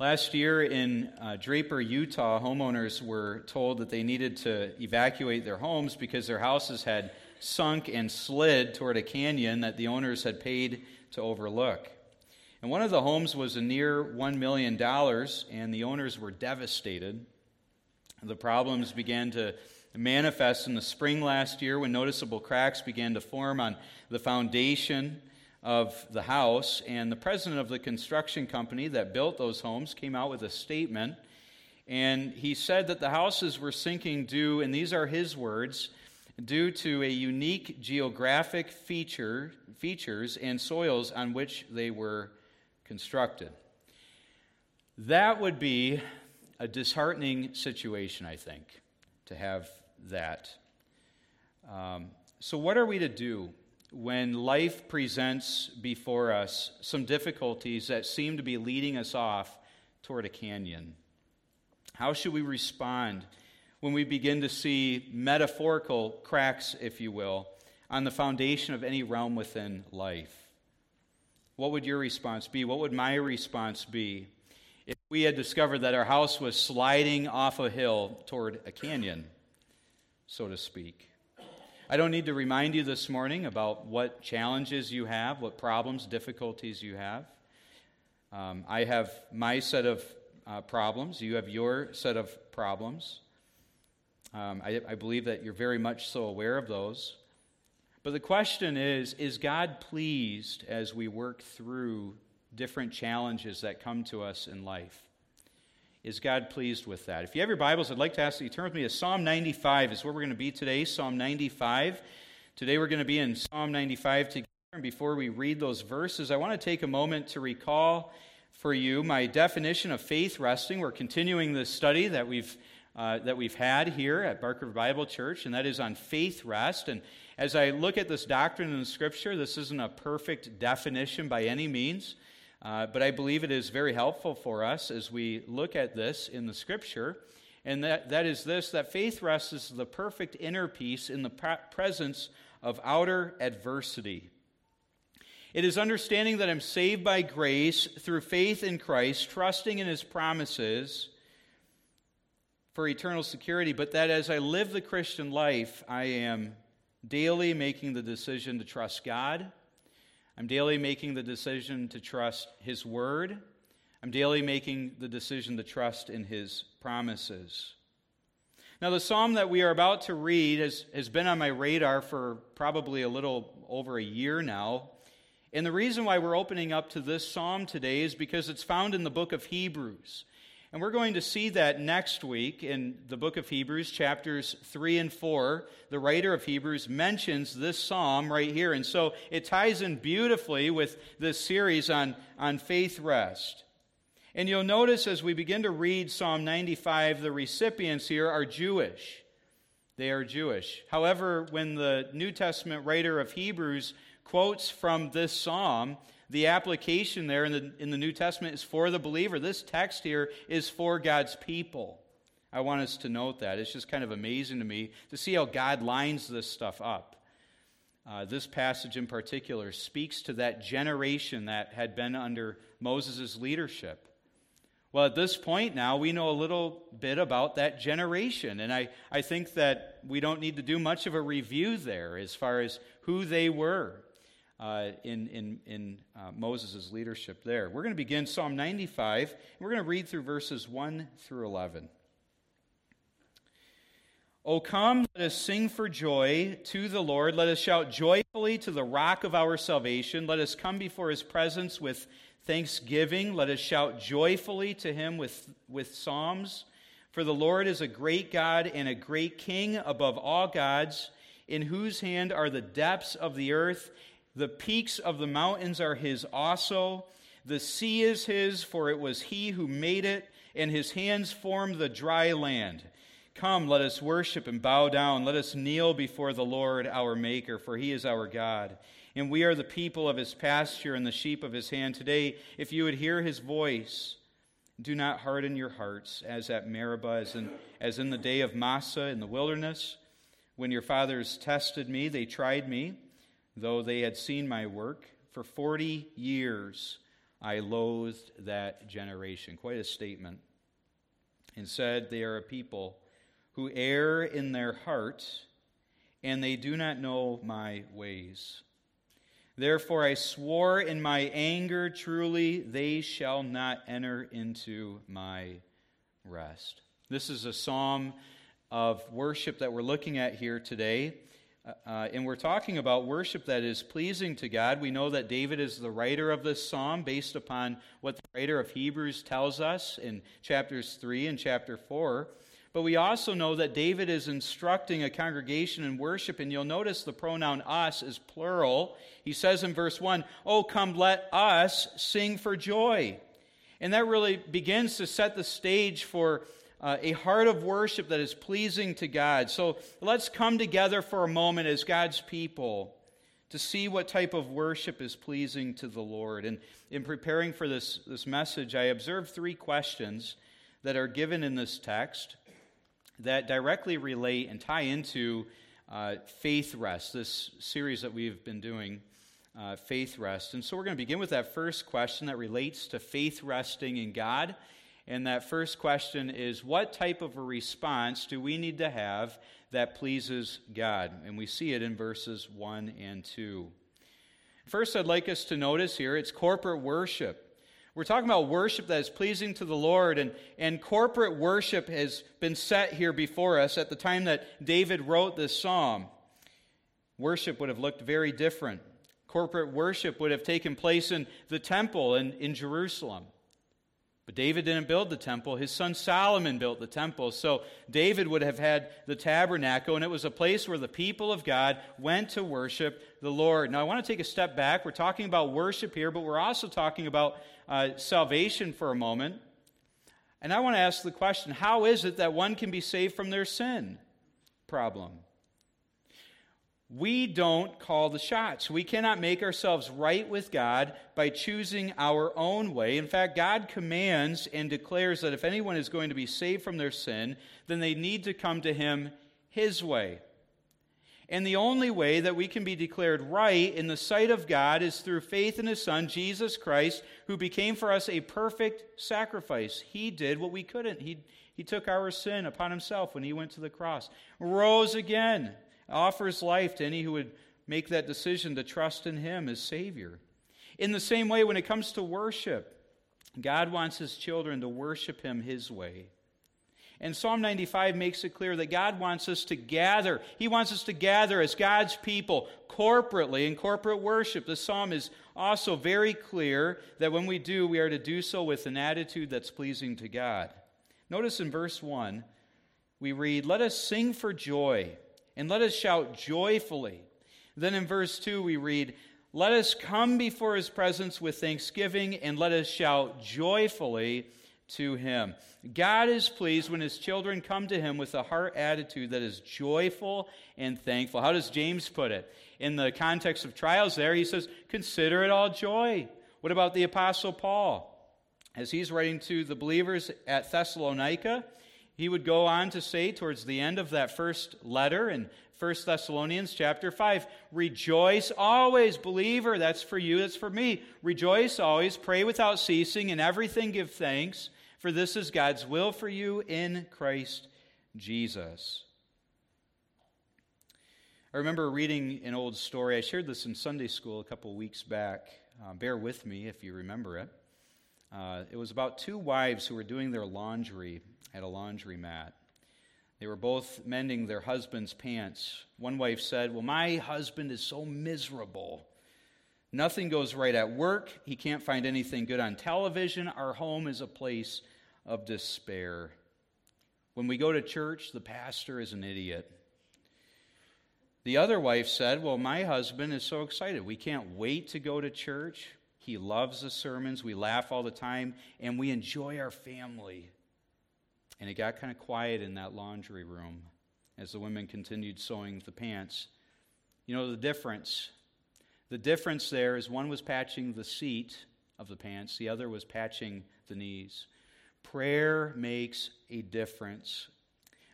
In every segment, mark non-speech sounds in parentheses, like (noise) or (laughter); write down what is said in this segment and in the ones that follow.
Last year in uh, Draper, Utah, homeowners were told that they needed to evacuate their homes because their houses had sunk and slid toward a canyon that the owners had paid to overlook. And one of the homes was a near $1 million, and the owners were devastated. The problems began to manifest in the spring last year when noticeable cracks began to form on the foundation of the house, and the president of the construction company that built those homes came out with a statement. And he said that the houses were sinking due, and these are his words, due to a unique geographic feature, features and soils on which they were constructed. That would be a disheartening situation, I think, to have that. Um, so, what are we to do when life presents before us some difficulties that seem to be leading us off toward a canyon? How should we respond when we begin to see metaphorical cracks, if you will, on the foundation of any realm within life? What would your response be? What would my response be if we had discovered that our house was sliding off a hill toward a canyon, so to speak? I don't need to remind you this morning about what challenges you have, what problems, difficulties you have. Um, I have my set of uh, problems. You have your set of problems. Um, I, I believe that you're very much so aware of those. But the question is is God pleased as we work through different challenges that come to us in life? Is God pleased with that? If you have your Bibles, I'd like to ask that you turn with me to Psalm 95, is where we're going to be today. Psalm 95. Today we're going to be in Psalm 95 together. And before we read those verses, I want to take a moment to recall for you my definition of faith resting. We're continuing the study that we've uh, that we've had here at Barker Bible Church, and that is on faith rest. And as I look at this doctrine in Scripture, this isn't a perfect definition by any means. Uh, but I believe it is very helpful for us as we look at this in the scripture. And that, that is this that faith rests is the perfect inner peace in the presence of outer adversity. It is understanding that I'm saved by grace through faith in Christ, trusting in his promises for eternal security, but that as I live the Christian life, I am daily making the decision to trust God I'm daily making the decision to trust His Word. I'm daily making the decision to trust in His promises. Now, the psalm that we are about to read has, has been on my radar for probably a little over a year now. And the reason why we're opening up to this psalm today is because it's found in the book of Hebrews. And we're going to see that next week in the book of Hebrews, chapters 3 and 4. The writer of Hebrews mentions this psalm right here. And so it ties in beautifully with this series on, on faith rest. And you'll notice as we begin to read Psalm 95, the recipients here are Jewish. They are Jewish. However, when the New Testament writer of Hebrews quotes from this psalm, the application there in the, in the New Testament is for the believer. This text here is for God's people. I want us to note that. It's just kind of amazing to me to see how God lines this stuff up. Uh, this passage in particular speaks to that generation that had been under Moses' leadership. Well, at this point now, we know a little bit about that generation. And I, I think that we don't need to do much of a review there as far as who they were uh, in, in, in uh, Moses' leadership there. We're going to begin Psalm 95, and we're going to read through verses 1 through 11. O come, let us sing for joy to the Lord. Let us shout joyfully to the rock of our salvation. Let us come before his presence with thanksgiving. Let us shout joyfully to him with, with psalms. For the Lord is a great God and a great King above all gods, in whose hand are the depths of the earth the peaks of the mountains are his also. The sea is his, for it was he who made it, and his hands formed the dry land. Come, let us worship and bow down. Let us kneel before the Lord our Maker, for he is our God. And we are the people of his pasture and the sheep of his hand. Today, if you would hear his voice, do not harden your hearts as at Meribah, as in, as in the day of Massah in the wilderness. When your fathers tested me, they tried me though they had seen my work. For 40 years I loathed that generation. Quite a statement. And said, They are a people who err in their hearts, and they do not know my ways. Therefore I swore in my anger, truly they shall not enter into my rest. This is a psalm of worship that we're looking at here today. Uh, uh, and we're talking about worship that is pleasing to God. We know that David is the writer of this psalm based upon what the writer of Hebrews tells us in chapters 3 and chapter 4. But we also know that David is instructing a congregation in worship, and you'll notice the pronoun us is plural. He says in verse 1, Oh, come, let us sing for joy. And that really begins to set the stage for uh, a heart of worship that is pleasing to God. So let's come together for a moment as God's people to see what type of worship is pleasing to the Lord. And in preparing for this, this message, I observed three questions that are given in this text that directly relate and tie into uh, faith rest, this series that we've been doing. Uh, faith rest. And so we're going to begin with that first question that relates to faith resting in God and that first question is what type of a response do we need to have that pleases God? And we see it in verses 1 and 2. First, I'd like us to notice here it's corporate worship. We're talking about worship that is pleasing to the Lord, and, and corporate worship has been set here before us at the time that David wrote this psalm. Worship would have looked very different. Corporate worship would have taken place in the temple in, in Jerusalem. But David didn't build the temple. His son Solomon built the temple. So David would have had the tabernacle, and it was a place where the people of God went to worship the Lord. Now, I want to take a step back. We're talking about worship here, but we're also talking about uh, salvation for a moment. And I want to ask the question how is it that one can be saved from their sin problem? We don't call the shots. We cannot make ourselves right with God by choosing our own way. In fact, God commands and declares that if anyone is going to be saved from their sin, then they need to come to Him His way. And the only way that we can be declared right in the sight of God is through faith in His Son, Jesus Christ, who became for us a perfect sacrifice. He did what we couldn't. He, he took our sin upon Himself when He went to the cross, rose again offers life to any who would make that decision to trust in Him as Savior. In the same way, when it comes to worship, God wants His children to worship Him His way. And Psalm 95 makes it clear that God wants us to gather. He wants us to gather as God's people corporately in corporate worship. The psalm is also very clear that when we do, we are to do so with an attitude that's pleasing to God. Notice in verse 1, we read, Let us sing for joy and let us shout joyfully. Then in verse 2, we read, Let us come before his presence with thanksgiving, and let us shout joyfully to him. God is pleased when his children come to him with a heart attitude that is joyful and thankful. How does James put it? In the context of trials, there, he says, Consider it all joy. What about the Apostle Paul? As he's writing to the believers at Thessalonica, he would go on to say towards the end of that first letter in 1 Thessalonians chapter 5 Rejoice always, believer. That's for you, that's for me. Rejoice always, pray without ceasing, and everything give thanks, for this is God's will for you in Christ Jesus. I remember reading an old story. I shared this in Sunday school a couple weeks back. Uh, bear with me if you remember it. Uh, it was about two wives who were doing their laundry at a laundromat. They were both mending their husband's pants. One wife said, Well, my husband is so miserable. Nothing goes right at work. He can't find anything good on television. Our home is a place of despair. When we go to church, the pastor is an idiot. The other wife said, Well, my husband is so excited. We can't wait to go to church. He loves the sermons. We laugh all the time, and we enjoy our family. And it got kind of quiet in that laundry room as the women continued sewing the pants. You know the difference? The difference there is one was patching the seat of the pants, the other was patching the knees. Prayer makes a difference.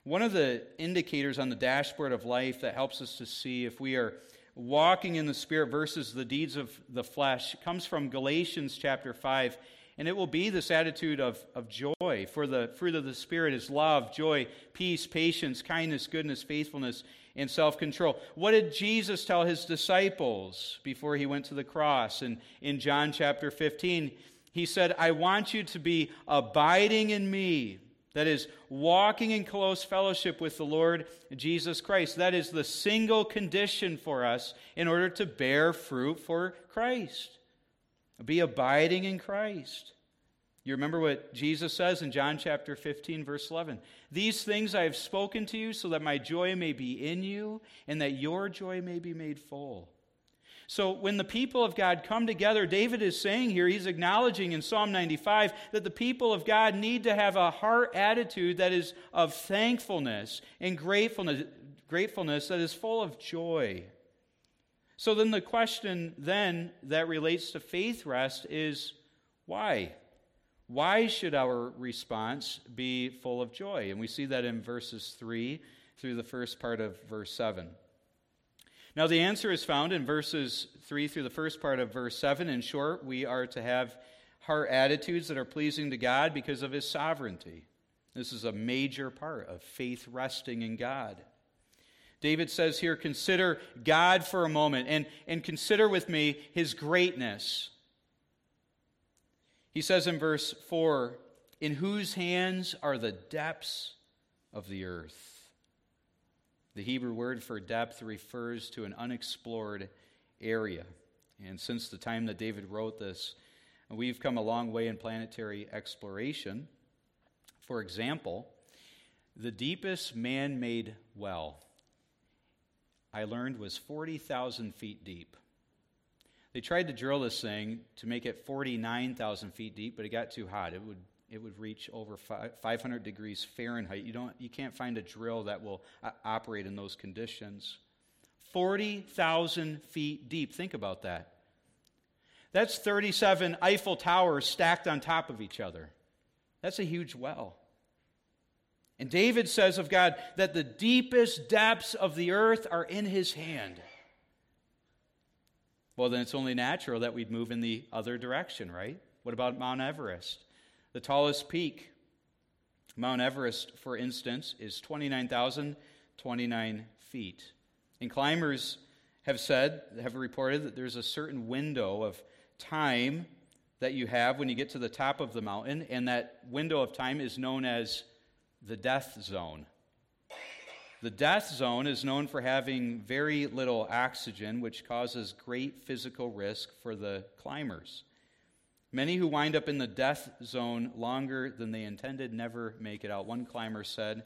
One of the indicators on the dashboard of life that helps us to see if we are walking in the Spirit versus the deeds of the flesh comes from Galatians chapter 5. And it will be this attitude of, of joy. For the fruit of the Spirit is love, joy, peace, patience, kindness, goodness, faithfulness, and self control. What did Jesus tell his disciples before he went to the cross? And in John chapter 15, he said, I want you to be abiding in me that is, walking in close fellowship with the Lord Jesus Christ. That is the single condition for us in order to bear fruit for Christ. Be abiding in Christ. You remember what Jesus says in John chapter 15, verse 11. These things I have spoken to you so that my joy may be in you and that your joy may be made full. So, when the people of God come together, David is saying here, he's acknowledging in Psalm 95 that the people of God need to have a heart attitude that is of thankfulness and gratefulness, gratefulness that is full of joy. So, then the question then that relates to faith rest is why? Why should our response be full of joy? And we see that in verses 3 through the first part of verse 7. Now, the answer is found in verses 3 through the first part of verse 7. In short, we are to have heart attitudes that are pleasing to God because of His sovereignty. This is a major part of faith resting in God. David says here, consider God for a moment and, and consider with me His greatness. He says in verse 4 In whose hands are the depths of the earth? The Hebrew word for depth refers to an unexplored area. And since the time that David wrote this, we've come a long way in planetary exploration. For example, the deepest man made well, I learned, was 40,000 feet deep. They tried to drill this thing to make it 49,000 feet deep, but it got too hot. It would it would reach over 500 degrees Fahrenheit. You, don't, you can't find a drill that will uh, operate in those conditions. 40,000 feet deep. Think about that. That's 37 Eiffel Towers stacked on top of each other. That's a huge well. And David says of God that the deepest depths of the earth are in his hand. Well, then it's only natural that we'd move in the other direction, right? What about Mount Everest? The tallest peak, Mount Everest, for instance, is 29,029 feet. And climbers have said, have reported that there's a certain window of time that you have when you get to the top of the mountain, and that window of time is known as the death zone. The death zone is known for having very little oxygen, which causes great physical risk for the climbers. Many who wind up in the death zone longer than they intended never make it out. One climber said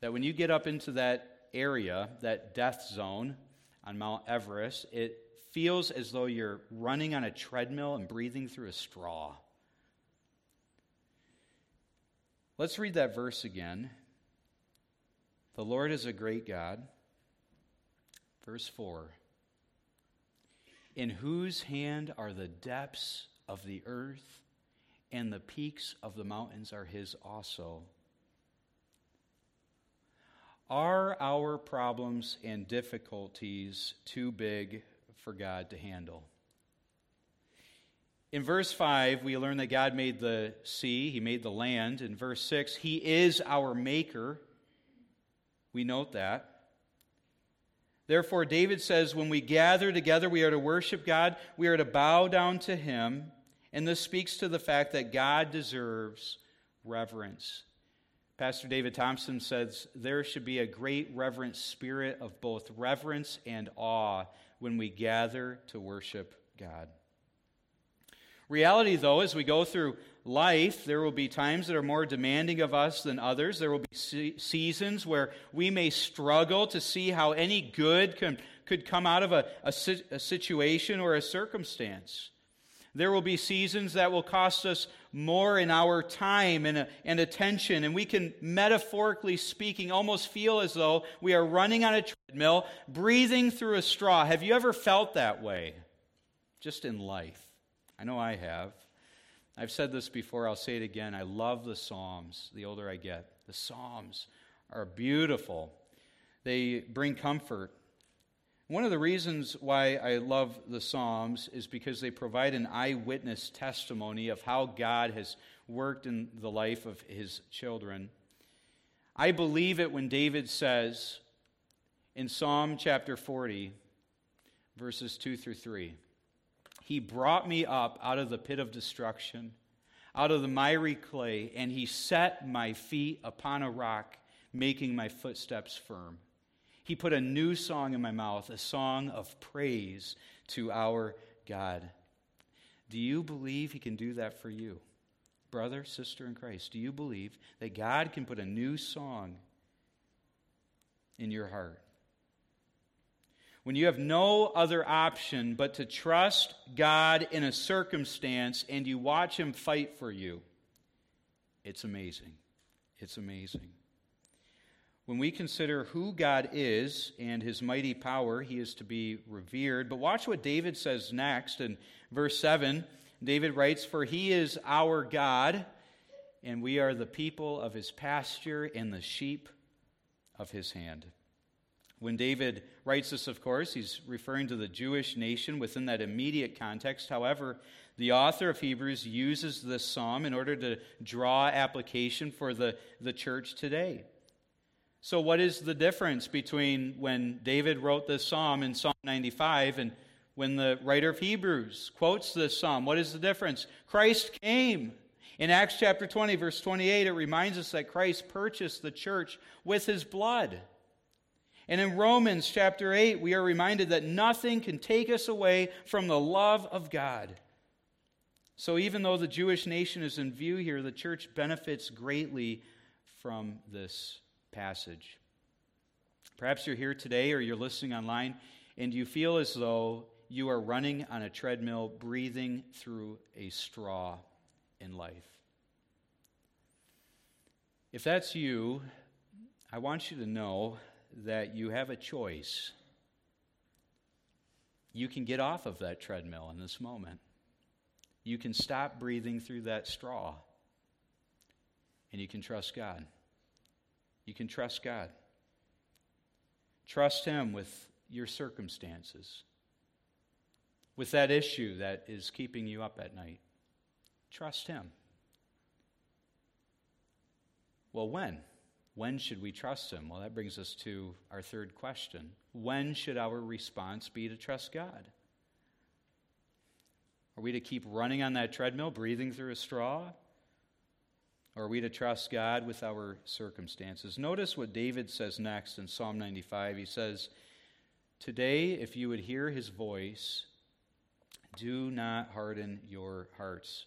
that when you get up into that area, that death zone on Mount Everest, it feels as though you're running on a treadmill and breathing through a straw. Let's read that verse again. The Lord is a great God. Verse 4 In whose hand are the depths of the earth, and the peaks of the mountains are his also. Are our problems and difficulties too big for God to handle? In verse 5, we learn that God made the sea, He made the land. In verse 6, He is our maker. We note that. Therefore, David says, when we gather together, we are to worship God, we are to bow down to Him. And this speaks to the fact that God deserves reverence. Pastor David Thompson says there should be a great reverent spirit of both reverence and awe when we gather to worship God. Reality, though, as we go through life, there will be times that are more demanding of us than others. There will be seasons where we may struggle to see how any good can, could come out of a, a, a situation or a circumstance. There will be seasons that will cost us more in our time and, uh, and attention, and we can, metaphorically speaking, almost feel as though we are running on a treadmill, breathing through a straw. Have you ever felt that way? Just in life. I know I have. I've said this before, I'll say it again. I love the Psalms the older I get. The Psalms are beautiful, they bring comfort. One of the reasons why I love the Psalms is because they provide an eyewitness testimony of how God has worked in the life of his children. I believe it when David says in Psalm chapter 40, verses 2 through 3 He brought me up out of the pit of destruction, out of the miry clay, and he set my feet upon a rock, making my footsteps firm. He put a new song in my mouth, a song of praise to our God. Do you believe He can do that for you? Brother, sister in Christ, do you believe that God can put a new song in your heart? When you have no other option but to trust God in a circumstance and you watch Him fight for you, it's amazing. It's amazing. When we consider who God is and his mighty power, he is to be revered. But watch what David says next in verse 7. David writes, For he is our God, and we are the people of his pasture and the sheep of his hand. When David writes this, of course, he's referring to the Jewish nation within that immediate context. However, the author of Hebrews uses this psalm in order to draw application for the, the church today. So, what is the difference between when David wrote this psalm in Psalm 95 and when the writer of Hebrews quotes this psalm? What is the difference? Christ came. In Acts chapter 20, verse 28, it reminds us that Christ purchased the church with his blood. And in Romans chapter 8, we are reminded that nothing can take us away from the love of God. So, even though the Jewish nation is in view here, the church benefits greatly from this passage. Perhaps you're here today or you're listening online and you feel as though you are running on a treadmill, breathing through a straw in life. If that's you, I want you to know that you have a choice. You can get off of that treadmill in this moment. You can stop breathing through that straw, and you can trust God. You can trust God. Trust Him with your circumstances, with that issue that is keeping you up at night. Trust Him. Well, when? When should we trust Him? Well, that brings us to our third question. When should our response be to trust God? Are we to keep running on that treadmill, breathing through a straw? Are we to trust God with our circumstances? Notice what David says next in Psalm 95. He says, Today, if you would hear his voice, do not harden your hearts.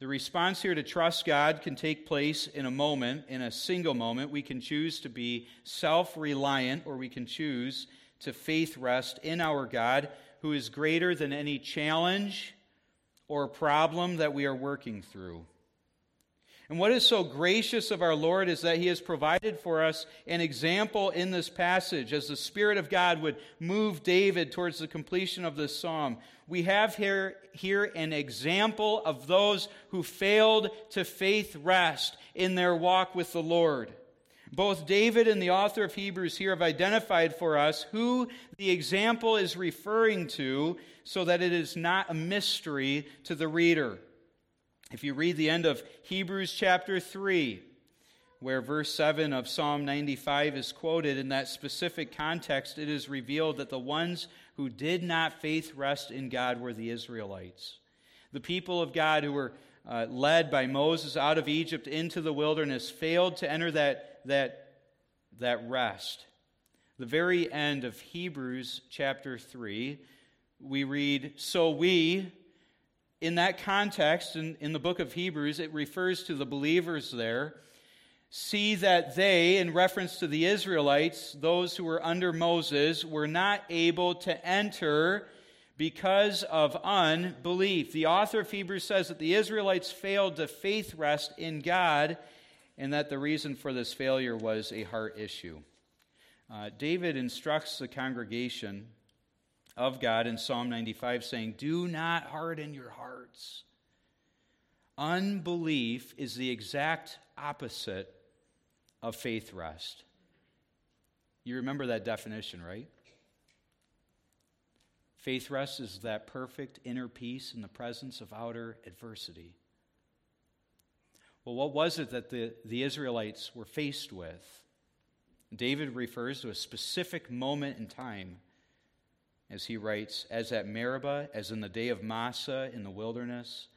The response here to trust God can take place in a moment, in a single moment. We can choose to be self reliant, or we can choose to faith rest in our God, who is greater than any challenge or problem that we are working through. And what is so gracious of our Lord is that He has provided for us an example in this passage as the Spirit of God would move David towards the completion of this psalm. We have here, here an example of those who failed to faith rest in their walk with the Lord. Both David and the author of Hebrews here have identified for us who the example is referring to so that it is not a mystery to the reader. If you read the end of Hebrews chapter 3, where verse 7 of Psalm 95 is quoted, in that specific context, it is revealed that the ones who did not faith rest in God were the Israelites. The people of God who were uh, led by Moses out of Egypt into the wilderness failed to enter that, that, that rest. The very end of Hebrews chapter 3, we read, So we, in that context, in, in the book of Hebrews, it refers to the believers there. See that they, in reference to the Israelites, those who were under Moses, were not able to enter because of unbelief. The author of Hebrews says that the Israelites failed to faith rest in God, and that the reason for this failure was a heart issue. Uh, David instructs the congregation of God in Psalm 95, saying, Do not harden your hearts. Unbelief is the exact opposite of faith rest. You remember that definition, right? Faith rest is that perfect inner peace in the presence of outer adversity. Well, what was it that the, the Israelites were faced with? David refers to a specific moment in time as he writes, as at Meribah, as in the day of Massah in the wilderness.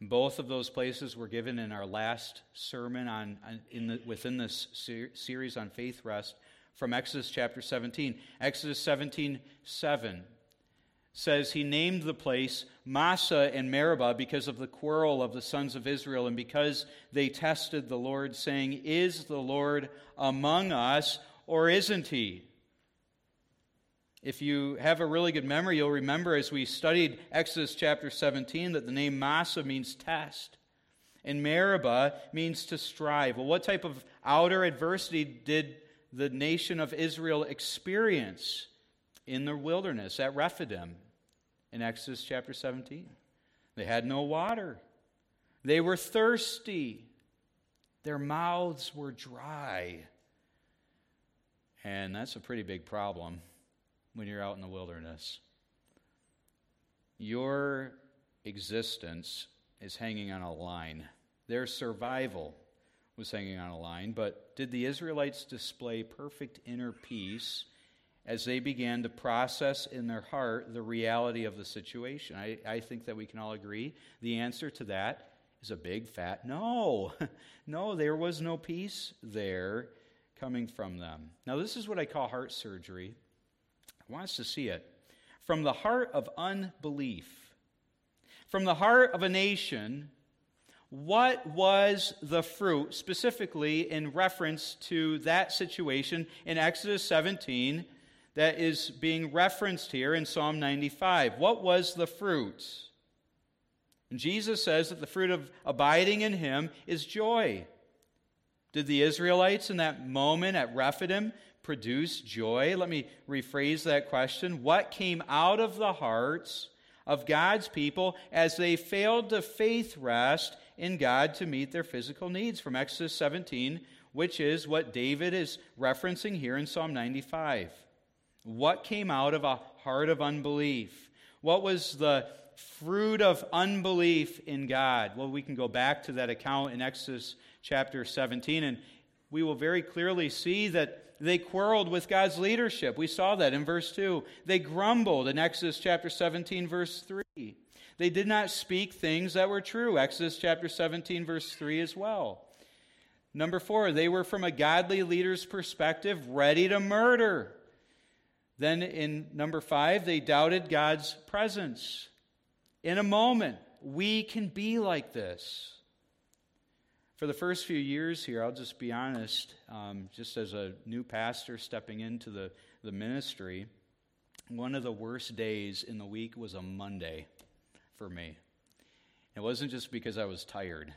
Both of those places were given in our last sermon on, in the, within this ser- series on faith rest from Exodus chapter 17. Exodus 17 7 says he named the place Massah and Meribah because of the quarrel of the sons of Israel and because they tested the Lord, saying, Is the Lord among us or isn't he? If you have a really good memory, you'll remember as we studied Exodus chapter 17 that the name Massah means test. And Meribah means to strive. Well, what type of outer adversity did the nation of Israel experience in the wilderness at Rephidim in Exodus chapter 17. They had no water, they were thirsty, their mouths were dry. And that's a pretty big problem when you're out in the wilderness. Your existence is hanging on a line. Their survival was hanging on a line, but did the Israelites display perfect inner peace as they began to process in their heart the reality of the situation? I, I think that we can all agree the answer to that is a big fat no. (laughs) no, there was no peace there coming from them. Now, this is what I call heart surgery. I want us to see it. From the heart of unbelief, from the heart of a nation, what was the fruit, specifically in reference to that situation in Exodus 17 that is being referenced here in Psalm 95? What was the fruit? And Jesus says that the fruit of abiding in him is joy. Did the Israelites in that moment at Rephidim produce joy? Let me rephrase that question. What came out of the hearts of God's people as they failed to faith rest in God to meet their physical needs? From Exodus 17, which is what David is referencing here in Psalm 95. What came out of a heart of unbelief? What was the fruit of unbelief in God? Well, we can go back to that account in Exodus chapter 17, and we will very clearly see that they quarreled with God's leadership. We saw that in verse 2. They grumbled in Exodus chapter 17, verse 3. They did not speak things that were true. Exodus chapter 17, verse 3 as well. Number four, they were from a godly leader's perspective ready to murder. Then in number five, they doubted God's presence. In a moment, we can be like this. For the first few years here, I'll just be honest, um, just as a new pastor stepping into the, the ministry, one of the worst days in the week was a Monday for me. It wasn't just because I was tired.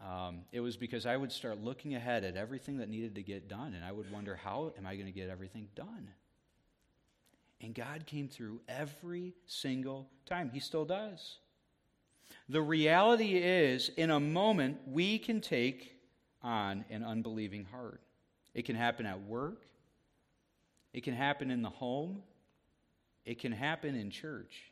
Um, it was because I would start looking ahead at everything that needed to get done, and I would wonder, how am I going to get everything done? And God came through every single time. He still does. The reality is, in a moment, we can take on an unbelieving heart. It can happen at work, it can happen in the home, it can happen in church.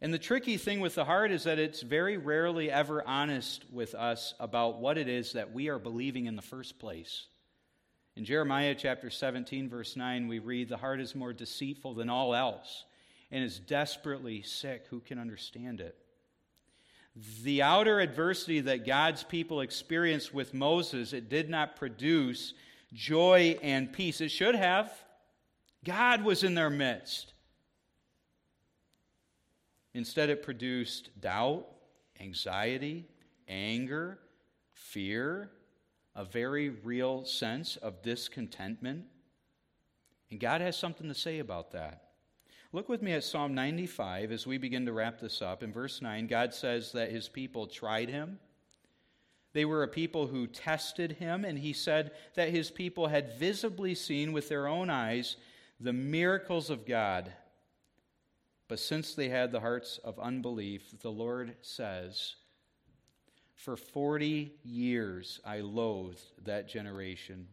And the tricky thing with the heart is that it's very rarely ever honest with us about what it is that we are believing in the first place. In Jeremiah chapter 17, verse 9, we read, The heart is more deceitful than all else and is desperately sick. Who can understand it? The outer adversity that God's people experienced with Moses, it did not produce joy and peace. It should have. God was in their midst. Instead, it produced doubt, anxiety, anger, fear, a very real sense of discontentment. And God has something to say about that. Look with me at Psalm 95 as we begin to wrap this up. In verse 9, God says that his people tried him. They were a people who tested him, and he said that his people had visibly seen with their own eyes the miracles of God. But since they had the hearts of unbelief, the Lord says, For 40 years I loathed that generation,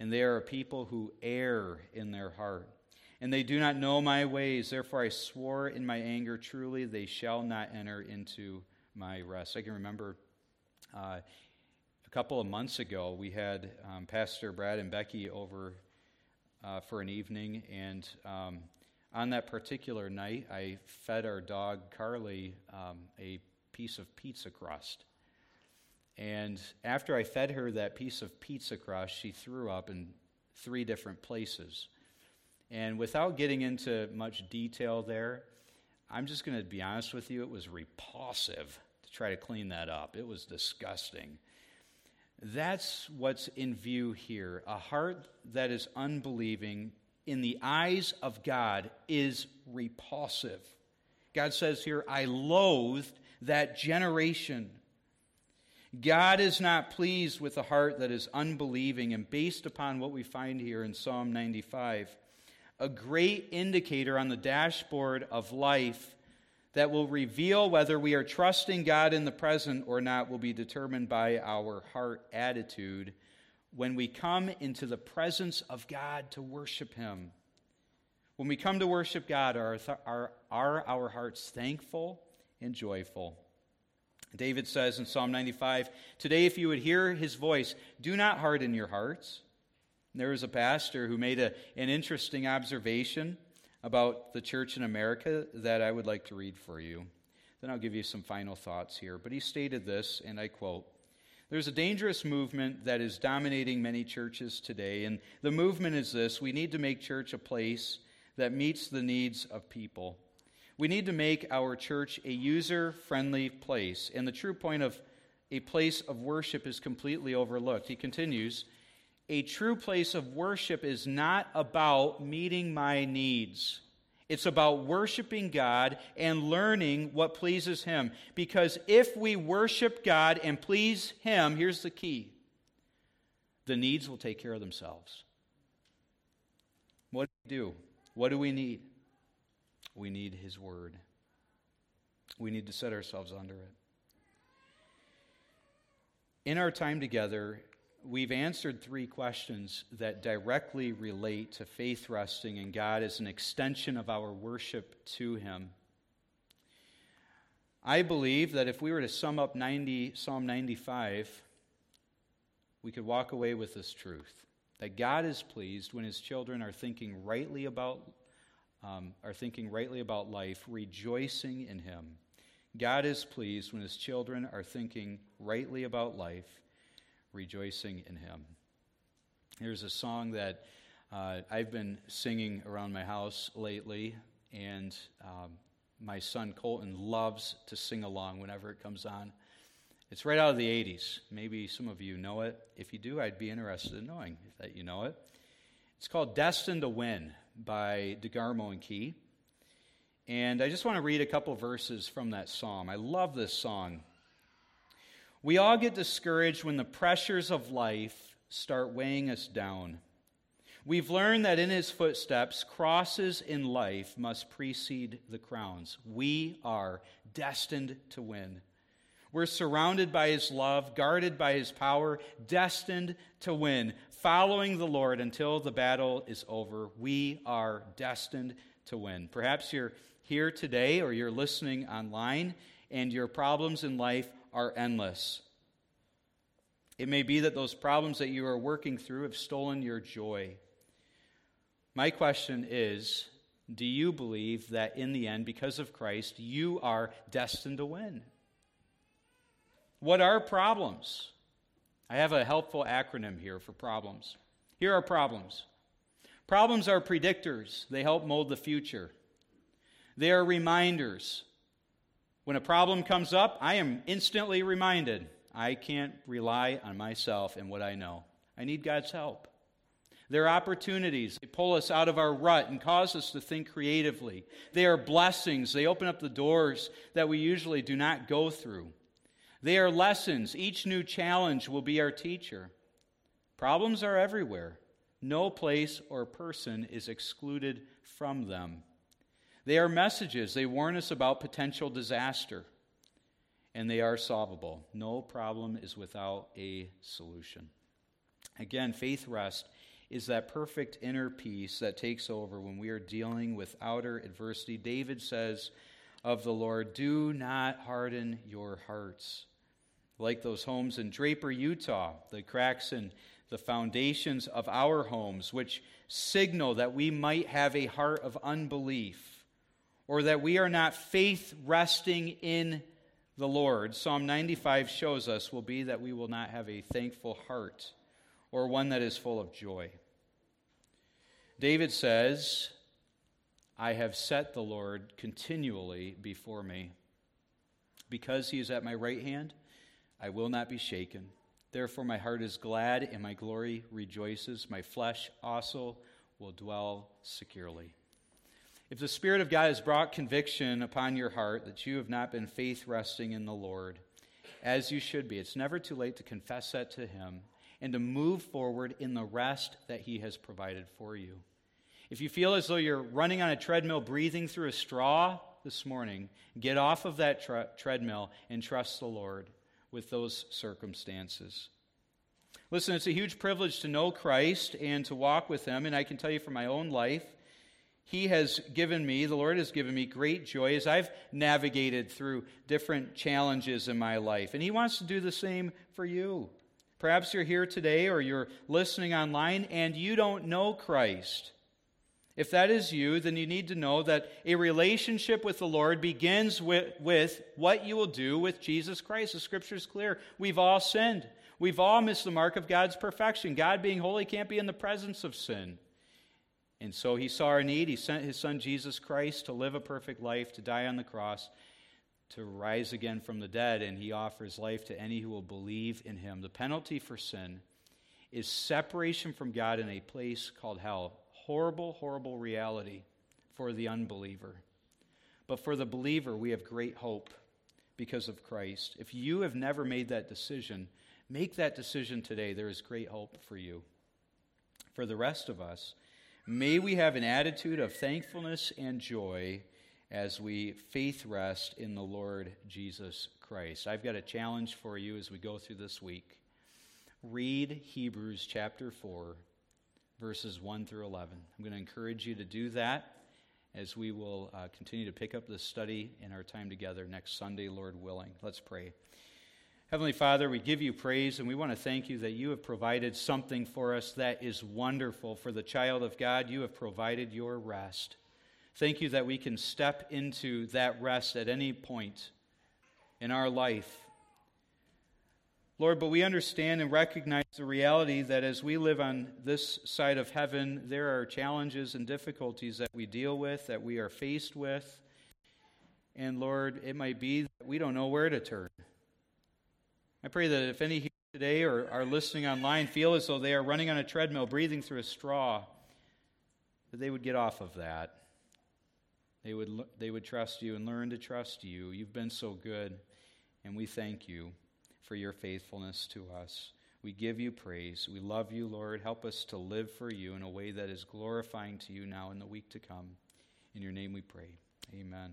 and they are a people who err in their heart and they do not know my ways. Therefore I swore in my anger, truly they shall not enter into my rest. I can remember uh, a couple of months ago, we had um, Pastor Brad and Becky over uh, for an evening, and um, on that particular night, I fed our dog Carly um, a piece of pizza crust. And after I fed her that piece of pizza crust, she threw up in three different places. And without getting into much detail there, I'm just going to be honest with you, it was repulsive to try to clean that up. It was disgusting. That's what's in view here. A heart that is unbelieving in the eyes of God is repulsive. God says here, I loathed that generation. God is not pleased with a heart that is unbelieving, and based upon what we find here in Psalm 95, a great indicator on the dashboard of life that will reveal whether we are trusting God in the present or not will be determined by our heart attitude when we come into the presence of God to worship Him. When we come to worship God, are, are, are our hearts thankful and joyful? David says in Psalm 95 Today, if you would hear his voice, do not harden your hearts. There was a pastor who made a, an interesting observation about the church in America that I would like to read for you. Then I'll give you some final thoughts here. But he stated this, and I quote There's a dangerous movement that is dominating many churches today, and the movement is this we need to make church a place that meets the needs of people. We need to make our church a user friendly place. And the true point of a place of worship is completely overlooked. He continues A true place of worship is not about meeting my needs. It's about worshiping God and learning what pleases Him. Because if we worship God and please Him, here's the key the needs will take care of themselves. What do we do? What do we need? We need His Word. We need to set ourselves under it. In our time together, we've answered three questions that directly relate to faith resting in God as an extension of our worship to Him. I believe that if we were to sum up 90, Psalm 95, we could walk away with this truth that God is pleased when His children are thinking rightly about um, are thinking rightly about life, rejoicing in Him. God is pleased when His children are thinking rightly about life, rejoicing in Him. There's a song that uh, I've been singing around my house lately, and um, my son Colton loves to sing along whenever it comes on. It's right out of the 80s. Maybe some of you know it. If you do, I'd be interested in knowing that you know it. It's called Destined to Win by DeGarmo and Key. And I just want to read a couple verses from that psalm. I love this song. We all get discouraged when the pressures of life start weighing us down. We've learned that in his footsteps, crosses in life must precede the crowns. We are destined to win. We're surrounded by his love, guarded by his power, destined to win following the Lord until the battle is over. We are destined to win. Perhaps you're here today or you're listening online and your problems in life are endless. It may be that those problems that you are working through have stolen your joy. My question is do you believe that in the end, because of Christ, you are destined to win? What are problems? I have a helpful acronym here for problems. Here are problems problems are predictors, they help mold the future. They are reminders. When a problem comes up, I am instantly reminded I can't rely on myself and what I know. I need God's help. They're opportunities. They pull us out of our rut and cause us to think creatively. They are blessings. They open up the doors that we usually do not go through. They are lessons. Each new challenge will be our teacher. Problems are everywhere. No place or person is excluded from them. They are messages. They warn us about potential disaster, and they are solvable. No problem is without a solution. Again, faith rest is that perfect inner peace that takes over when we are dealing with outer adversity. David says of the Lord, Do not harden your hearts. Like those homes in Draper, Utah, the cracks in the foundations of our homes, which signal that we might have a heart of unbelief or that we are not faith resting in the Lord, Psalm 95 shows us, will be that we will not have a thankful heart or one that is full of joy. David says, I have set the Lord continually before me. Because he is at my right hand, I will not be shaken. Therefore, my heart is glad and my glory rejoices. My flesh also will dwell securely. If the Spirit of God has brought conviction upon your heart that you have not been faith resting in the Lord, as you should be, it's never too late to confess that to Him and to move forward in the rest that He has provided for you. If you feel as though you're running on a treadmill, breathing through a straw this morning, get off of that tre- treadmill and trust the Lord with those circumstances. Listen, it's a huge privilege to know Christ and to walk with Him, and I can tell you from my own life he has given me, the Lord has given me great joy as I've navigated through different challenges in my life. And He wants to do the same for you. Perhaps you're here today or you're listening online and you don't know Christ. If that is you, then you need to know that a relationship with the Lord begins with, with what you will do with Jesus Christ. The scripture is clear. We've all sinned. We've all missed the mark of God's perfection. God being holy can't be in the presence of sin. And so he saw our need. He sent his son Jesus Christ to live a perfect life, to die on the cross, to rise again from the dead, and he offers life to any who will believe in him. The penalty for sin is separation from God in a place called hell. Horrible, horrible reality for the unbeliever. But for the believer, we have great hope because of Christ. If you have never made that decision, make that decision today. There is great hope for you. For the rest of us, May we have an attitude of thankfulness and joy as we faith rest in the Lord Jesus Christ. I've got a challenge for you as we go through this week. Read Hebrews chapter 4, verses 1 through 11. I'm going to encourage you to do that as we will uh, continue to pick up this study in our time together next Sunday, Lord willing. Let's pray. Heavenly Father, we give you praise and we want to thank you that you have provided something for us that is wonderful. For the child of God, you have provided your rest. Thank you that we can step into that rest at any point in our life. Lord, but we understand and recognize the reality that as we live on this side of heaven, there are challenges and difficulties that we deal with, that we are faced with. And Lord, it might be that we don't know where to turn. I pray that if any here today or are listening online feel as though they are running on a treadmill, breathing through a straw, that they would get off of that. They would, they would trust you and learn to trust you. You've been so good, and we thank you for your faithfulness to us. We give you praise. We love you, Lord. Help us to live for you in a way that is glorifying to you now in the week to come. In your name we pray. Amen.